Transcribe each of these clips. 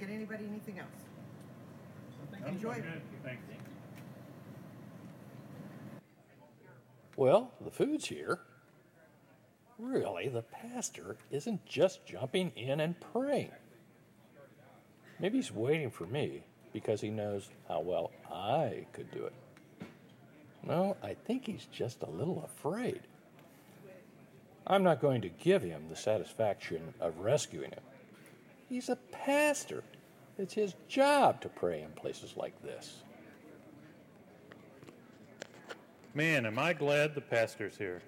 get anybody anything else? Enjoy. Thanks. Well, the food's here. Really, the pastor isn't just jumping in and praying. Maybe he's waiting for me because he knows how well I could do it. No, I think he's just a little afraid. I'm not going to give him the satisfaction of rescuing him. He's a pastor. It's his job to pray in places like this. Man, am I glad the pastor's here.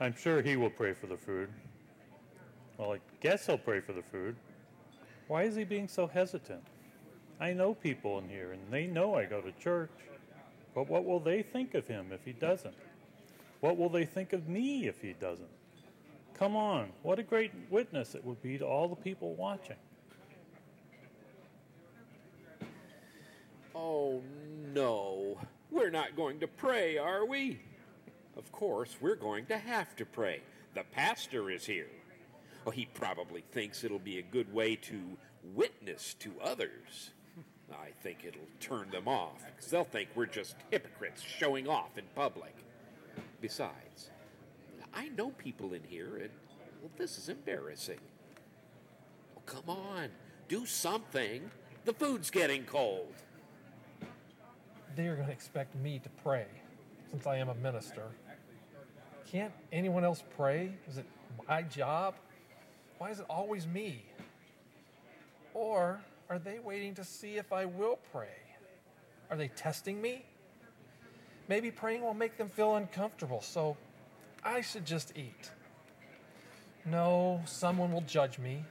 I'm sure he will pray for the food. Well, I guess he'll pray for the food. Why is he being so hesitant? I know people in here, and they know I go to church. But what will they think of him if he doesn't? What will they think of me if he doesn't? Come on, what a great witness it would be to all the people watching. Oh, no. We're not going to pray, are we? Of course, we're going to have to pray. The pastor is here. Well, he probably thinks it'll be a good way to witness to others. I think it'll turn them off because they'll think we're just hypocrites showing off in public. Besides, I know people in here, and well, this is embarrassing. Oh, come on, do something. The food's getting cold. They are going to expect me to pray since I am a minister. Can't anyone else pray? Is it my job? Why is it always me? Or are they waiting to see if I will pray? Are they testing me? Maybe praying will make them feel uncomfortable, so I should just eat. No, someone will judge me.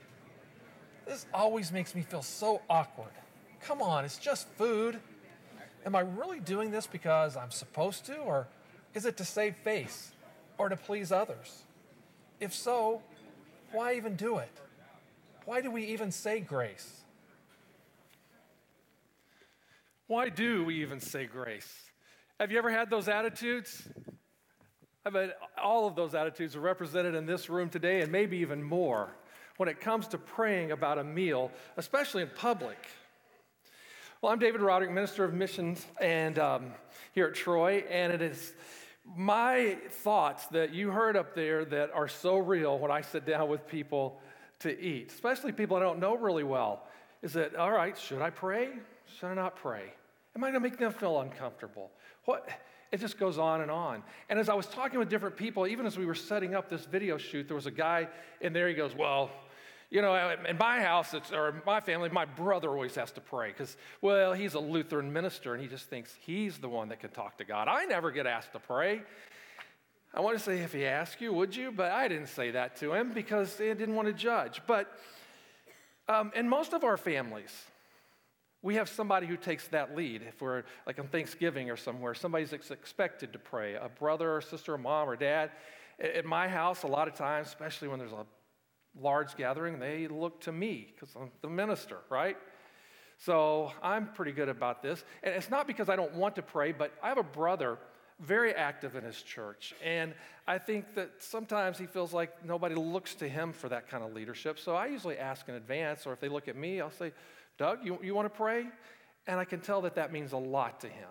This always makes me feel so awkward. Come on, it's just food. Am I really doing this because I'm supposed to, or is it to save face or to please others? If so, why even do it? Why do we even say grace? Why do we even say grace? Have you ever had those attitudes? I bet all of those attitudes are represented in this room today, and maybe even more when it comes to praying about a meal, especially in public. Well, I'm David Roderick, Minister of Missions, and um, here at Troy, and it is my thoughts that you heard up there that are so real when I sit down with people to eat, especially people I don't know really well. Is that all right? Should I pray? Should I not pray? Am I going to make them feel uncomfortable? What? It just goes on and on. And as I was talking with different people, even as we were setting up this video shoot, there was a guy in there. He goes, "Well, you know, in my house, or my family, my brother always has to pray because, well, he's a Lutheran minister and he just thinks he's the one that can talk to God. I never get asked to pray. I want to say, if he asked you, would you? But I didn't say that to him because I didn't want to judge. But um, in most of our families, we have somebody who takes that lead. If we're like on Thanksgiving or somewhere, somebody's expected to pray a brother or sister, or mom or dad. At my house, a lot of times, especially when there's a large gathering, they look to me because I'm the minister, right? So I'm pretty good about this. And it's not because I don't want to pray, but I have a brother very active in his church. And I think that sometimes he feels like nobody looks to him for that kind of leadership. So I usually ask in advance, or if they look at me, I'll say, Doug, you, you want to pray? And I can tell that that means a lot to him.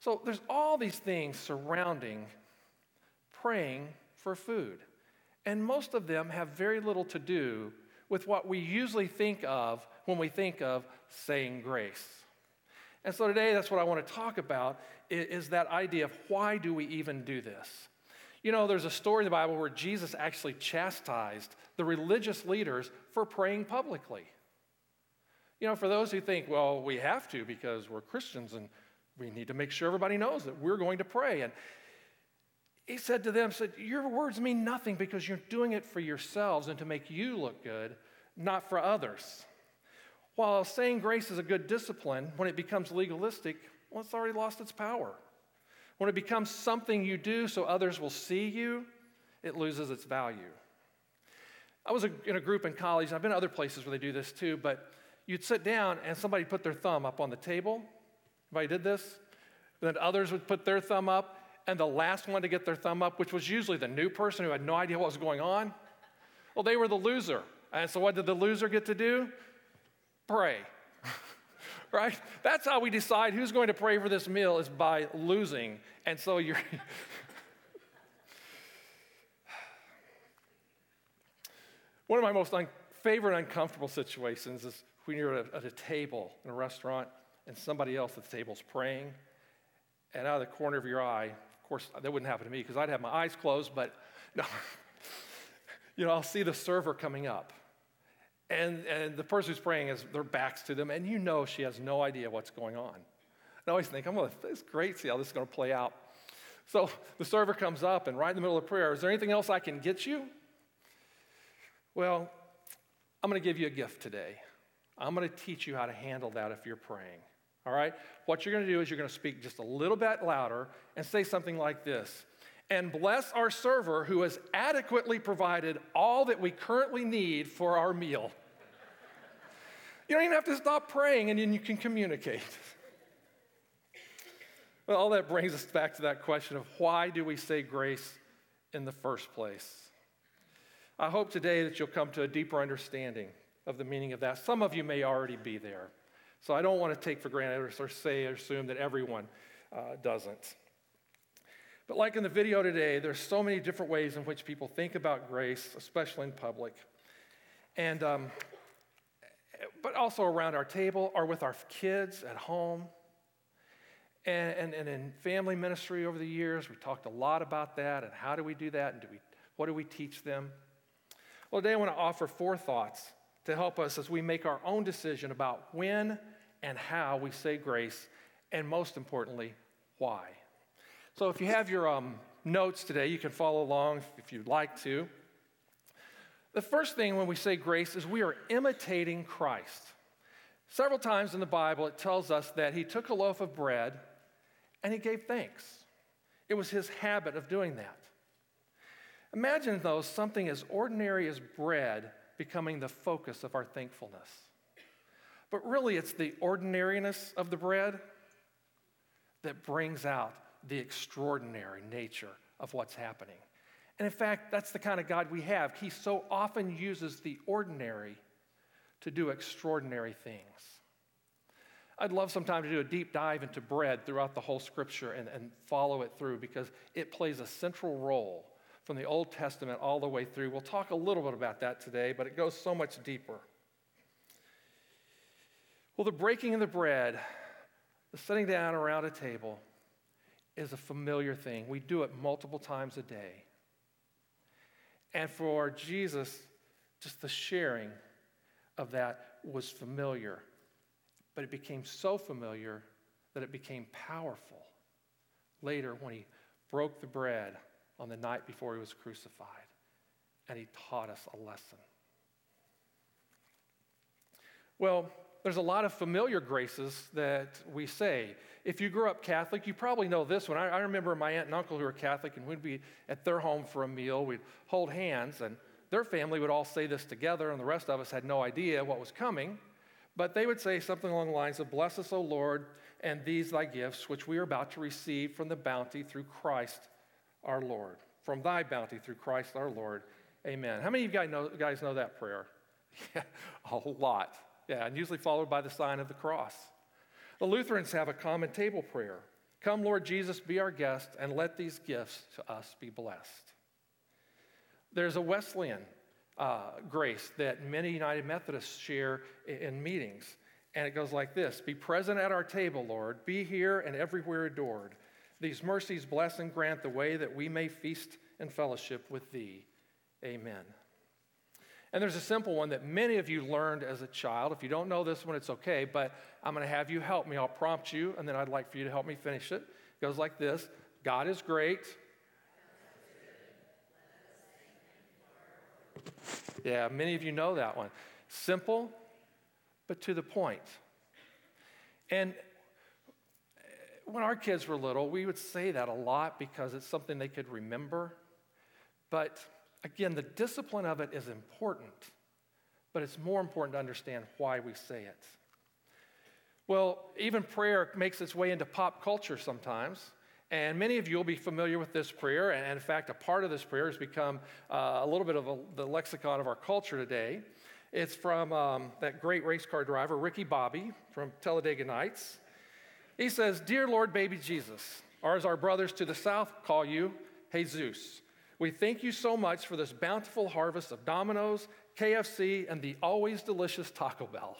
So there's all these things surrounding praying for food. And most of them have very little to do with what we usually think of when we think of saying grace. And so today, that's what I want to talk about is, that idea of why do we even do this? You know, there's a story in the Bible where Jesus actually chastised the religious leaders for praying publicly. You know, for those who think, well, we have to because we're Christians and we need to make sure everybody knows that we're going to pray. And he said to them, said, Your words mean nothing because you're doing it for yourselves and to make you look good, not for others. While saying grace is a good discipline, when it becomes legalistic, well, it's already lost its power. When it becomes something you do so others will see you, it loses its value. I was in a group in college, and I've been to other places where they do this too, but you'd sit down and somebody put their thumb up on the table. Everybody did this? Then others would put their thumb up, and the last one to get their thumb up, which was usually the new person who had no idea what was going on, well, they were the loser. And so, what did the loser get to do? pray. right? That's how we decide who's going to pray for this meal is by losing. And so you're. One of my most un- favorite uncomfortable situations is when you're at a, at a table in a restaurant and somebody else at the table is praying, and out of the corner of your eye, course, that wouldn't happen to me because I'd have my eyes closed, but no, you know, I'll see the server coming up. And, and the person who's praying is their backs to them, and you know she has no idea what's going on. And I always think, I'm going to, it's great, to see how this is going to play out. So the server comes up, and right in the middle of prayer, is there anything else I can get you? Well, I'm going to give you a gift today. I'm going to teach you how to handle that if you're praying. All right? What you're going to do is you're going to speak just a little bit louder and say something like this And bless our server who has adequately provided all that we currently need for our meal. You don't even have to stop praying and then you can communicate. Well, all that brings us back to that question of why do we say grace in the first place? I hope today that you'll come to a deeper understanding of the meaning of that. Some of you may already be there. So I don't want to take for granted or say or assume that everyone uh, doesn't. But like in the video today, there's so many different ways in which people think about grace, especially in public. And um, but also around our table or with our kids at home. And, and, and, in family ministry over the years, we talked a lot about that and how do we do that and do we, what do we teach them? Well, today I want to offer four thoughts to help us as we make our own decision about when and how we say grace, and most importantly, why. So if you have your um, notes today, you can follow along if you'd like to. The first thing when we say grace is we are imitating Christ. Several times in the Bible, it tells us that he took a loaf of bread and he gave thanks. It was his habit of doing that. Imagine, though, something as ordinary as bread becoming the focus of our thankfulness. But really, it's the ordinariness of the bread that brings out the extraordinary nature of what's happening. And in fact, that's the kind of God we have. He so often uses the ordinary to do extraordinary things. I'd love sometime to do a deep dive into bread throughout the whole scripture and, and follow it through because it plays a central role from the Old Testament all the way through. We'll talk a little bit about that today, but it goes so much deeper. Well, the breaking of the bread, the sitting down around a table, is a familiar thing. We do it multiple times a day. And for Jesus, just the sharing of that was familiar. But it became so familiar that it became powerful later when he broke the bread on the night before he was crucified and he taught us a lesson. Well, there's a lot of familiar graces that we say. If you grew up Catholic, you probably know this one. I, I, remember my aunt and uncle who were Catholic, and we'd be at their home for a meal. We'd hold hands, and their family would all say this together, and the rest of us had no idea what was coming. But they would say something along the lines of, Bless us, O Lord, and these thy gifts, which we are about to receive from the bounty through Christ our Lord. From thy bounty through Christ our Lord. Amen. How many of you guys know, guys know that prayer? Yeah, a lot. Yeah, and usually followed by the sign of the cross. The Lutherans have a common table prayer Come, Lord Jesus, be our guest, and let these gifts to us be blessed. There's a Wesleyan uh, grace that many United Methodists share in, in meetings, and it goes like this Be present at our table, Lord, be here and everywhere adored. These mercies bless and grant the way that we may feast in fellowship with Thee. Amen. And there's a simple one that many of you learned as a child. If you don't know this one, it's okay, but I'm going to have you help me. I'll prompt you, and then I'd like for you to help me finish it. It goes like this God is great. Yeah, many of you know that one. Simple, but to the point. And eh, when our kids were little, we would say that a lot because it's something they could remember. But Again, the discipline of it is important, but it's more important to understand why we say it. Well, even prayer makes its way into pop culture sometimes. And many of you will be familiar with this prayer. And in fact, a part of this prayer has become uh, a little bit of a, the lexicon of our culture today. It's from um, that great race car driver, Ricky Bobby from Talladega Nights. He says, Dear Lord, baby Jesus, or as our brothers to the south call you, Jesus, we thank you so much for this bountiful harvest of Domino's, KFC, and the always delicious Taco Bell.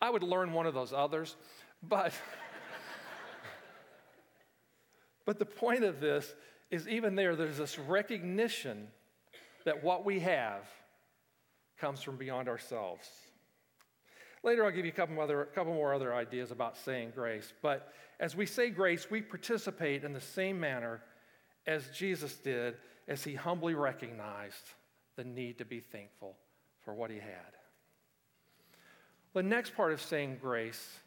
I would learn one of those others, but but the point of this is even there there's this recognition that what we have comes from beyond ourselves. Later, I'll give you a couple, other, couple more other ideas about saying grace. But as we say grace, we participate in the same manner as Jesus did as he humbly recognized the need to be thankful for what he had. The next part of saying grace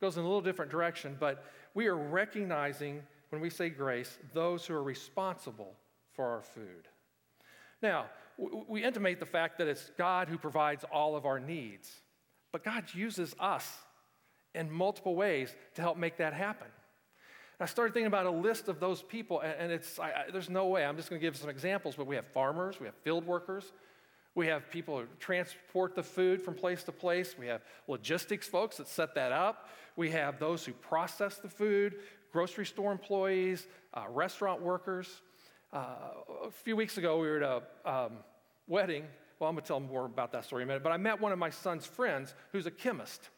goes in a little different direction, but we are recognizing, when we say grace, those who are responsible for our food. Now, we intimate the fact that it's God who provides all of our needs, but God uses us in multiple ways to help make that happen. I started thinking about a list of those people, and it's, I, I, there's no way. I'm just going to give some examples, but we have farmers, we have field workers, we have people who transport the food from place to place, we have logistics folks that set that up, we have those who process the food, grocery store employees, uh, restaurant workers. Uh, a few weeks ago, we were at a um, wedding. Well, I'm going to tell more about that story in a minute, but I met one of my son's friends who's a chemist,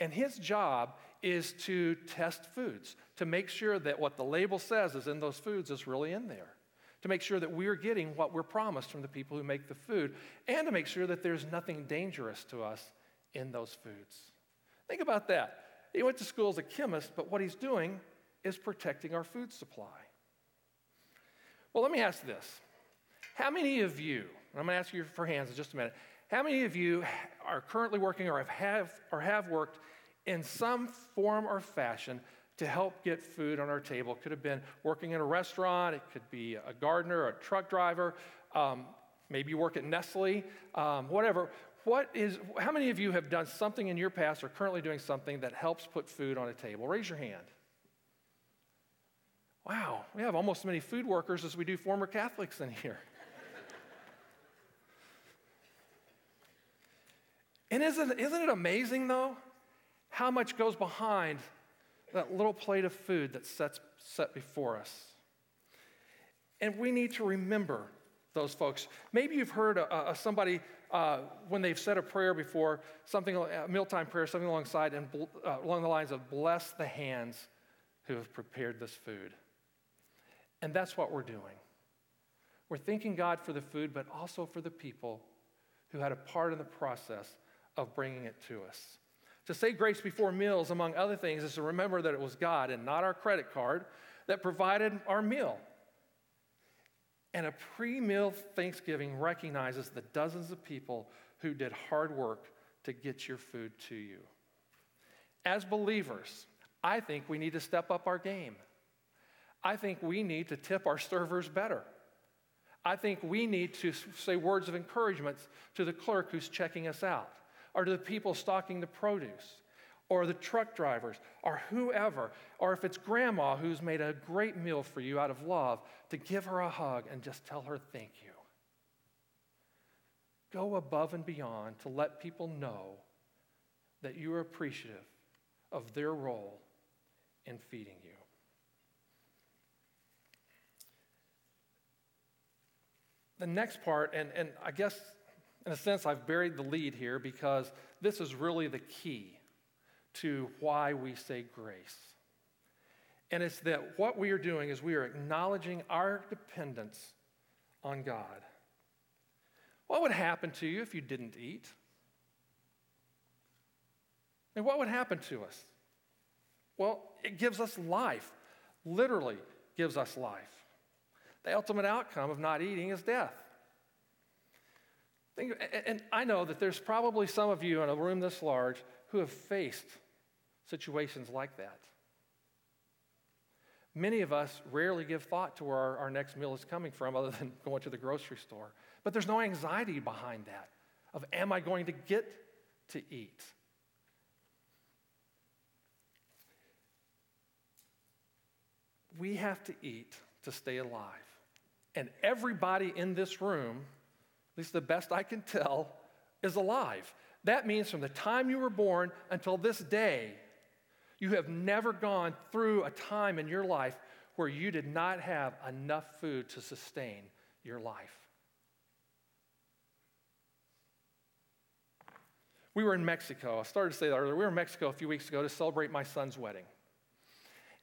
and his job is to test foods, to make sure that what the label says is in those foods is really in there, to make sure that we're getting what we're promised from the people who make the food, and to make sure that there's nothing dangerous to us in those foods. Think about that. He went to school as a chemist, but what he's doing is protecting our food supply. Well, let me ask this. How many of you, I'm going to ask you for hands in just a minute, how many of you are currently working or have, or have worked in some form or fashion to help get food on our table. It could have been working in a restaurant, it could be a gardener, a truck driver, um, maybe you work at Nestle, um, whatever. What is, how many of you have done something in your past or currently doing something that helps put food on a table? Raise your hand. Wow, we have almost as many food workers as we do former Catholics in here. And isn't, isn't it amazing, though, how much goes behind that little plate of food that's set, set before us. And we need to remember those folks. Maybe you've heard uh, uh, somebody uh, when they've said a prayer before, something a mealtime prayer, something alongside and uh, along the lines of "Bless the hands who have prepared this food." And that's what we're doing. We're thanking God for the food, but also for the people who had a part in the process of bringing it to us. To say grace before meals, among other things, is to remember that it was God and not our credit card that provided our meal. And a pre meal Thanksgiving recognizes the dozens of people who did hard work to get your food to you. As believers, I think we need to step up our game. I think we need to tip our servers better. I think we need to say words of encouragement to the clerk who's checking us out or to the people stocking the produce, or the truck drivers, or whoever, or if it's grandma who's made a great meal for you out of love, to give her a hug and just tell her thank you. Go above and beyond to let people know that you are appreciative of their role in feeding you. The next part, and, and I guess in a sense, I've buried the lead here because this is really the key to why we say grace. And it's that what we are doing is we are acknowledging our dependence on God. What would happen to you if you didn't eat? And what would happen to us? Well, it gives us life, literally gives us life. The ultimate outcome of not eating is death. And I know that there's probably some of you in a room this large who have faced situations like that. Many of us rarely give thought to where our, our, next meal is coming from other than going to the grocery store. But there's no anxiety behind that of am I going to get to eat? We have to eat to stay alive. And everybody in this room at least the best I can tell, is alive. That means from the time you were born until this day, you have never gone through a time in your life where you did not have enough food to sustain your life. We were in Mexico. I started to say that earlier. We were in Mexico a few weeks ago to celebrate my son's wedding.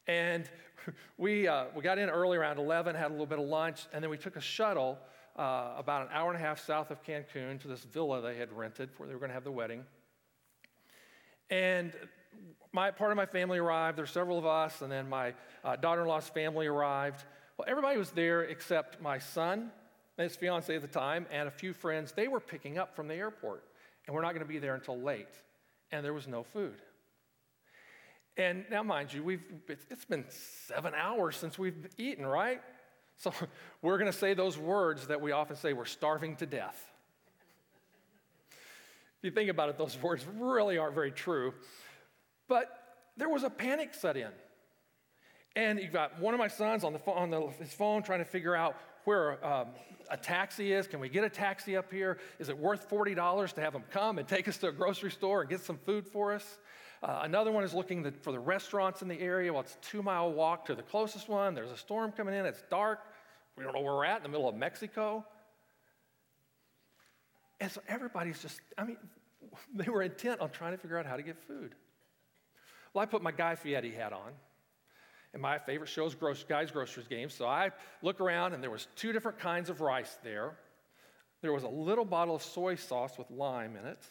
And we, uh, we got in early around 11, had a little bit of lunch, and then we took a shuttle uh, about an hour and a half south of Cancun to this villa they had rented where they were going to have the wedding. And my, part of my family arrived. There were several of us, and then my uh, daughter in law's family arrived. Well, everybody was there except my son and his fiance at the time, and a few friends. They were picking up from the airport and we're not going to be there until late. And there was no food. And now, mind you, we've, it's been seven hours since we've eaten, right? So we're going to say those words that we often say we're starving to death. If you think about it, those words really aren't very true. But there was a panic set in. And you've got one of my sons on, the, on the, his phone trying to figure out where um, a taxi is. Can we get a taxi up here? Is it worth $40 to have them come and take us to a grocery store and get some food for us? Uh, another one is looking the, for the restaurants in the area. Well, it's a two mile walk to the closest one. There's a storm coming in. It's dark. We don't know where we're at in the middle of Mexico. And so everybody's just, I mean, they were intent on trying to figure out how to get food. Well, I put my Guy Fieri hat on and my favorite show is Gross, Guys Groceries Games. So I look around, and there was two different kinds of rice there. There was a little bottle of soy sauce with lime in it.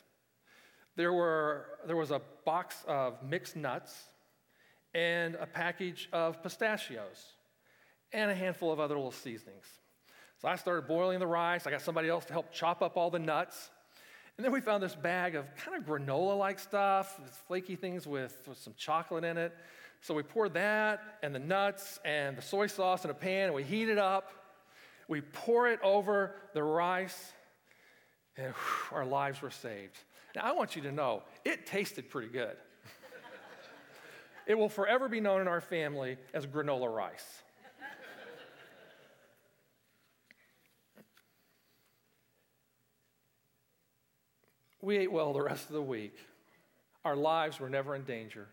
There, were, there was a box of mixed nuts and a package of pistachios and a handful of other little seasonings. So I started boiling the rice. I got somebody else to help chop up all the nuts. And then we found this bag of kind of granola like stuff, flaky things with, with some chocolate in it. So we poured that and the nuts and the soy sauce in a pan and we heat it up. We pour it over the rice and whew, our lives were saved. Now, I want you to know it tasted pretty good. it will forever be known in our family as granola rice. We ate well the rest of the week. Our lives were never in danger.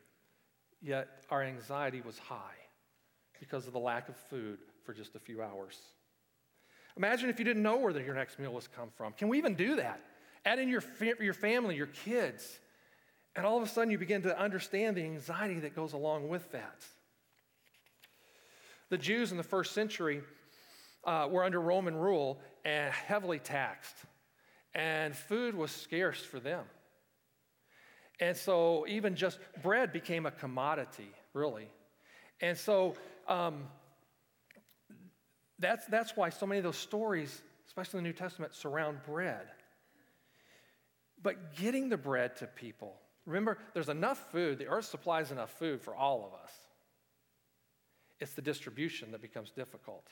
Yet our anxiety was high because of the lack of food for just a few hours. Imagine if you didn't know where your next meal was come from. Can we even do that? Add in your, your family, your kids, and all of a sudden you begin to understand the anxiety that goes along with that. The Jews in the first century uh, were under Roman rule and heavily taxed, and food was scarce for them. And so even just bread became a commodity, really. And so um, that's, that's why so many of those stories, especially in the New Testament, surround bread. But getting the bread to people, remember, there's enough food, the earth supplies enough food for all of us. It's the distribution that becomes difficult.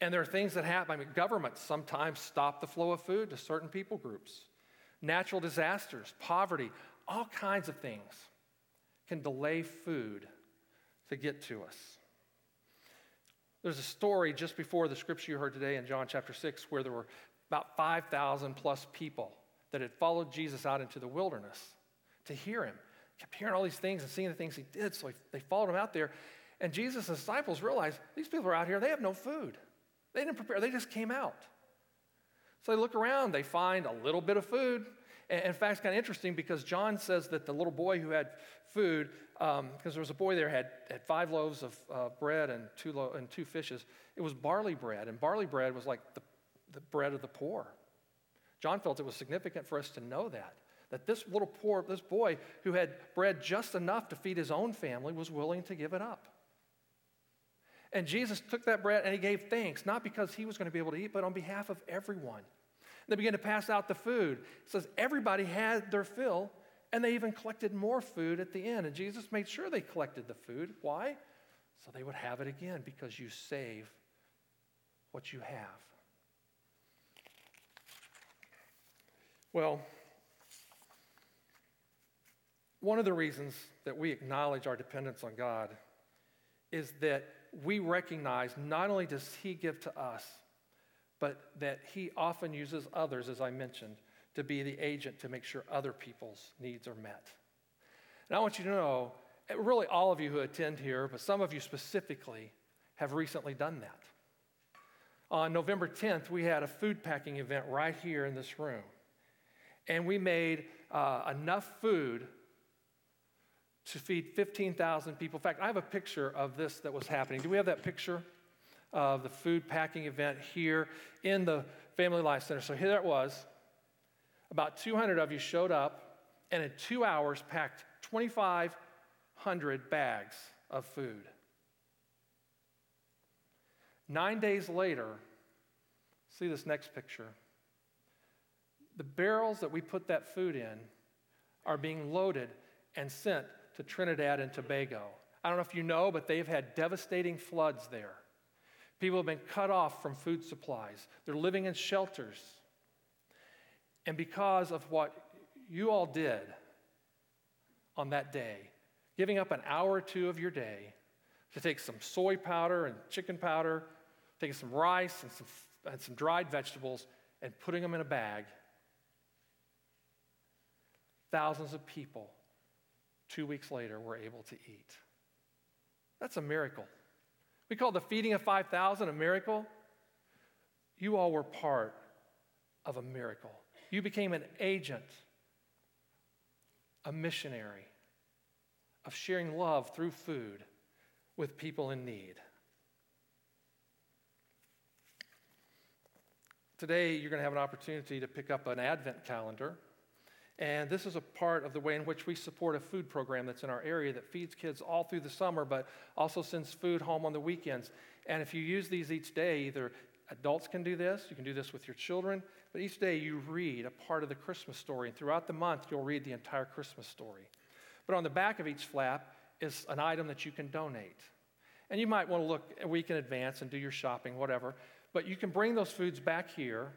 And there are things that happen. I mean, governments sometimes stop the flow of food to certain people groups. Natural disasters, poverty, all kinds of things can delay food to get to us. There's a story just before the scripture you heard today in John chapter 6 where there were about 5,000 plus people that had followed Jesus out into the wilderness to hear him. Kept hearing all these things and seeing the things he did, so they followed him out there. And Jesus' disciples realized these people are out here, they have no food. They didn't prepare, they just came out. So they look around, they find a little bit of food, and in fact, it's kind of interesting because John says that the little boy who had food, because um, there was a boy there had, had five loaves of uh, bread and two, lo- and two fishes, it was barley bread. And barley bread was like the, the bread of the poor. John felt it was significant for us to know that. That this little poor, this boy who had bread just enough to feed his own family was willing to give it up. And Jesus took that bread and he gave thanks, not because he was going to be able to eat, but on behalf of everyone. They began to pass out the food. It says everybody had their fill, and they even collected more food at the end. And Jesus made sure they collected the food. Why? So they would have it again, because you save what you have. Well, one of the reasons that we acknowledge our dependence on God is that we recognize not only does He give to us, but that he often uses others, as I mentioned, to be the agent to make sure other people's needs are met. And I want you to know, eh, really all of you who attend here, but some of you specifically, have recently done that. On November 10th, we had a food packing event right here in this room. And we made uh, enough food to feed 15,000 people. In fact, I have a picture of this that was happening. Do we have that picture of the food packing event here in the Family Life Center? So here it was. About 200 of you showed up, and in two hours, packed 2,500 bags of food. Nine days later, see this next picture. The barrels that we put that food in are being loaded and sent to Trinidad and Tobago. I don't know if you know, but they've had devastating floods there. People have been cut off from food supplies, they're living in shelters. And because of what you all did on that day, giving up an hour or two of your day to take some soy powder and chicken powder, taking some rice and some, and some dried vegetables, and putting them in a bag, thousands of people two weeks later were able to eat. That's a miracle. We call the feeding of 5,000 a miracle. You all were part of a miracle. You became an agent, a missionary of sharing love through food with people in need. Today, you're going to have an opportunity to pick up an Advent calendar. And this is a part of the way in which we support a food program that's in our area that feeds kids all through the summer, but also sends food home on the weekends. And if you use these each day, either adults can do this, you can do this with your children, but each day you read a part of the Christmas story. And throughout the month, you'll read the entire Christmas story. But on the back of each flap is an item that you can donate. And you might want to look a week in advance and do your shopping, whatever. But you can bring those foods back here.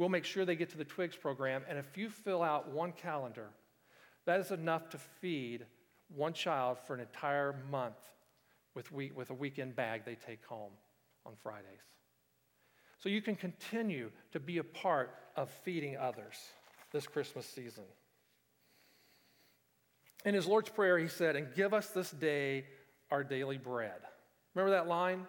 We'll make sure they get to the Twigs program. And if you fill out one calendar, that is enough to feed one child for an entire month with, week, with a weekend bag they take home on Fridays. So you can continue to be a part of feeding others this Christmas season. In his Lord's Prayer, he said, And give us this day our daily bread. Remember that line?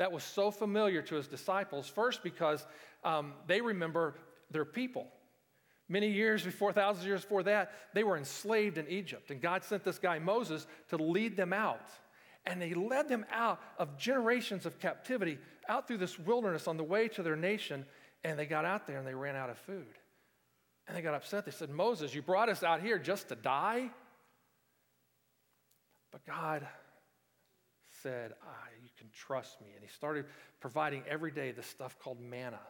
That was so familiar to his disciples, first because um, they remember their people. Many years before, thousands of years before that, they were enslaved in Egypt. And God sent this guy, Moses, to lead them out. And he led them out of generations of captivity, out through this wilderness on the way to their nation. And they got out there and they ran out of food. And they got upset. They said, Moses, you brought us out here just to die? But God said, ah, You can trust me. And he started providing every day this stuff called manna.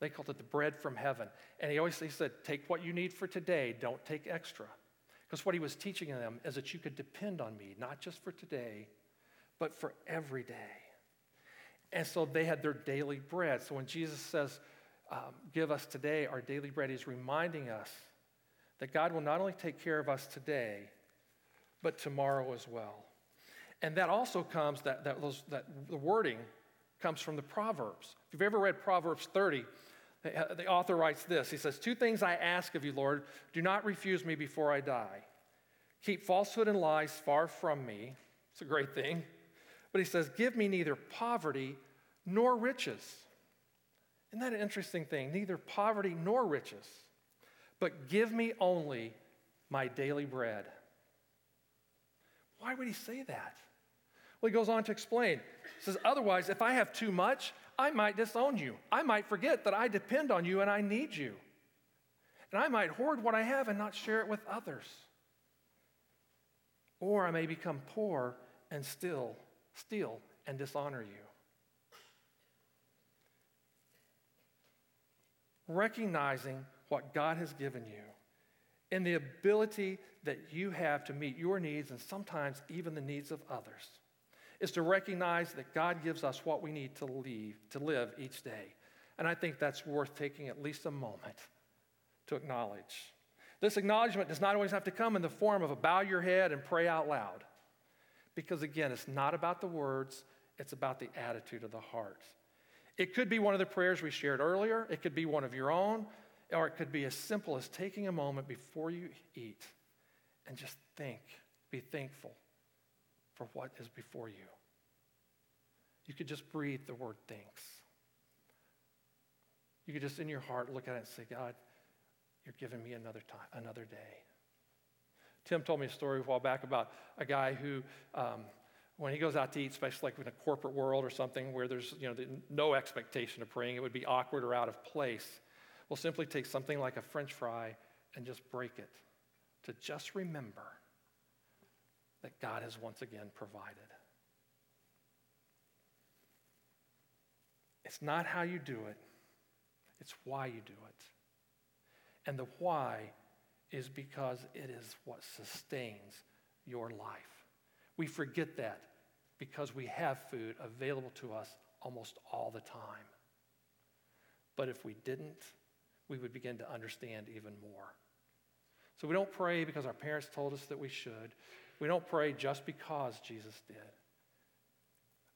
They called it the bread from heaven. And he always he said, Take what you need for today, don't take extra. Because what he was teaching them is that you could depend on me, not just for today, but for every day. And so they had their daily bread. So when Jesus says, um, Give us today our daily bread, he's reminding us that God will not only take care of us today, but tomorrow as well. And that also comes, that, that, those, that the wording comes from the Proverbs. If you've ever read Proverbs 30, the uh, author writes this He says, Two things I ask of you, Lord. Do not refuse me before I die. Keep falsehood and lies far from me. It's a great thing. But he says, Give me neither poverty nor riches. Isn't that an interesting thing? Neither poverty nor riches, but give me only my daily bread. Why would he say that? Well, he goes on to explain. He says, Otherwise, if I have too much, I might disown you. I might forget that I depend on you and I need you. And I might hoard what I have and not share it with others. Or I may become poor and still steal and dishonor you. Recognizing what God has given you and the ability that you have to meet your needs and sometimes even the needs of others is to recognize that God gives us what we need to leave, to live each day. And I think that's worth taking at least a moment to acknowledge. This acknowledgement does not always have to come in the form of a bow your head and pray out loud. Because again, it's not about the words, it's about the attitude of the heart. It could be one of the prayers we shared earlier, it could be one of your own, or it could be as simple as taking a moment before you eat and just think, be thankful for what is before you. You could just breathe the word thanks. You could just in your heart look at it and say, God, you're giving me another time, another day. Tim told me a story a while back about a guy who, um, when he goes out to eat, especially like in a corporate world or something where there's you know no expectation of praying, it would be awkward or out of place. We'll simply take something like a French fry and just break it to just remember that God has once again provided. It's not how you do it, it's why you do it. And the why is because it is what sustains your life. We forget that because we have food available to us almost all the time. But if we didn't, we would begin to understand even more. So we don't pray because our parents told us that we should. We don't pray just because Jesus did.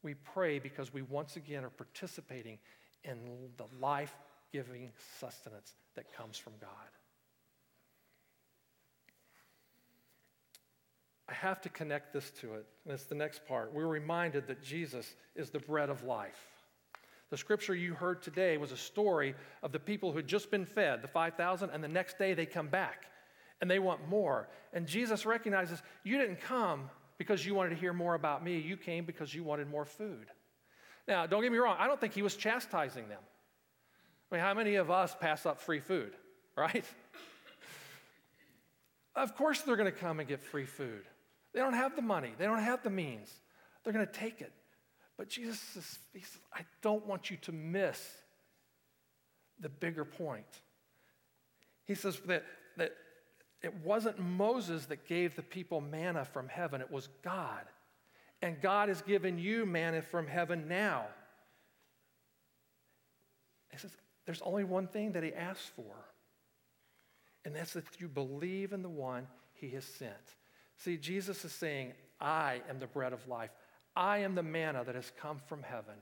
We pray because we once again are participating in the life giving sustenance that comes from God. I have to connect this to it, and it's the next part. We're reminded that Jesus is the bread of life. The scripture you heard today was a story of the people who had just been fed, the 5,000, and the next day they come back and they want more. And Jesus recognizes you didn't come because you wanted to hear more about me, you came because you wanted more food. Now, don't get me wrong, I don't think he was chastising them. I mean, how many of us pass up free food, right? of course they're going to come and get free food. They don't have the money, they don't have the means. They're going to take it. But Jesus says, I don't want you to miss the bigger point. He says that, that it wasn't Moses that gave the people manna from heaven, it was God. And God has given you manna from heaven now. He says, there's only one thing that he asks for, and that's that you believe in the one he has sent. See, Jesus is saying, I am the bread of life. I am the manna that has come from heaven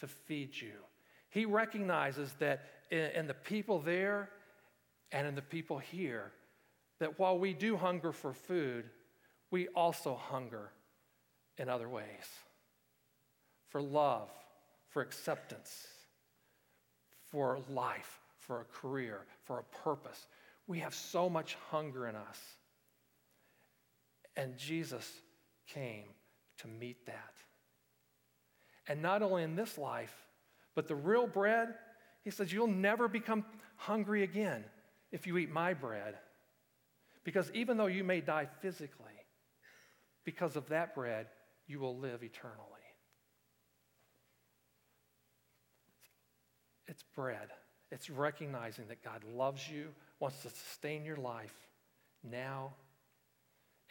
to feed you. He recognizes that in, in the people there and in the people here, that while we do hunger for food, we also hunger in other ways for love, for acceptance, for life, for a career, for a purpose. We have so much hunger in us. And Jesus came to meet that. And not only in this life, but the real bread, he says, you'll never become hungry again if you eat my bread. Because even though you may die physically, because of that bread, you will live eternally. It's bread. It's recognizing that God loves you, wants to sustain your life now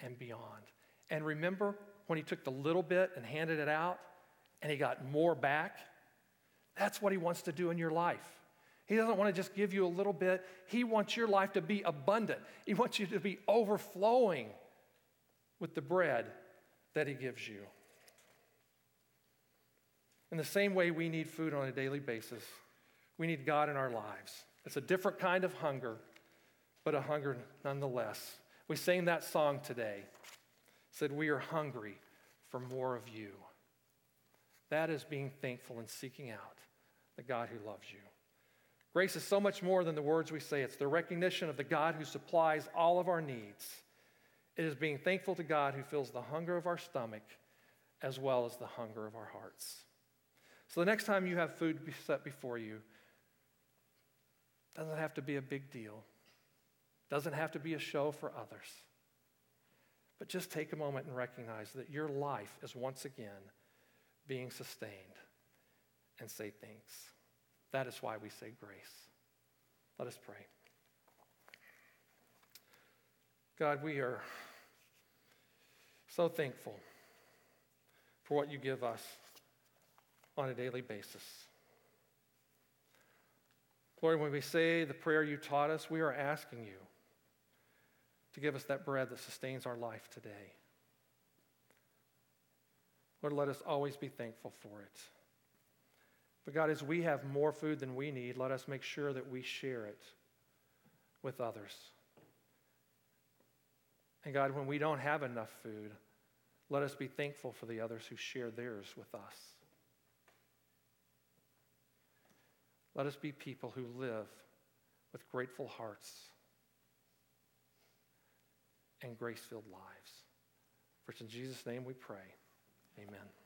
and beyond. And remember when he took the little bit and handed it out and he got more back? That's what he wants to do in your life. He doesn't want to just give you a little bit, he wants your life to be abundant. He wants you to be overflowing with the bread that he gives you. In the same way, we need food on a daily basis. We need God in our lives. It's a different kind of hunger, but a hunger nonetheless. We sang that song today. Said, We are hungry for more of you. That is being thankful and seeking out the God who loves you. Grace is so much more than the words we say, it's the recognition of the God who supplies all of our needs. It is being thankful to God who fills the hunger of our stomach as well as the hunger of our hearts. So the next time you have food set before you, doesn't have to be a big deal. Doesn't have to be a show for others. But just take a moment and recognize that your life is once again being sustained and say thanks. That is why we say grace. Let us pray. God, we are so thankful for what you give us on a daily basis. Lord, when we say the prayer you taught us, we are asking you to give us that bread that sustains our life today. Lord, let us always be thankful for it. But God, as we have more food than we need, let us make sure that we share it with others. And God, when we don't have enough food, let us be thankful for the others who share theirs with us. Let us be people who live with grateful hearts and grace filled lives. For it's in Jesus' name we pray. Amen.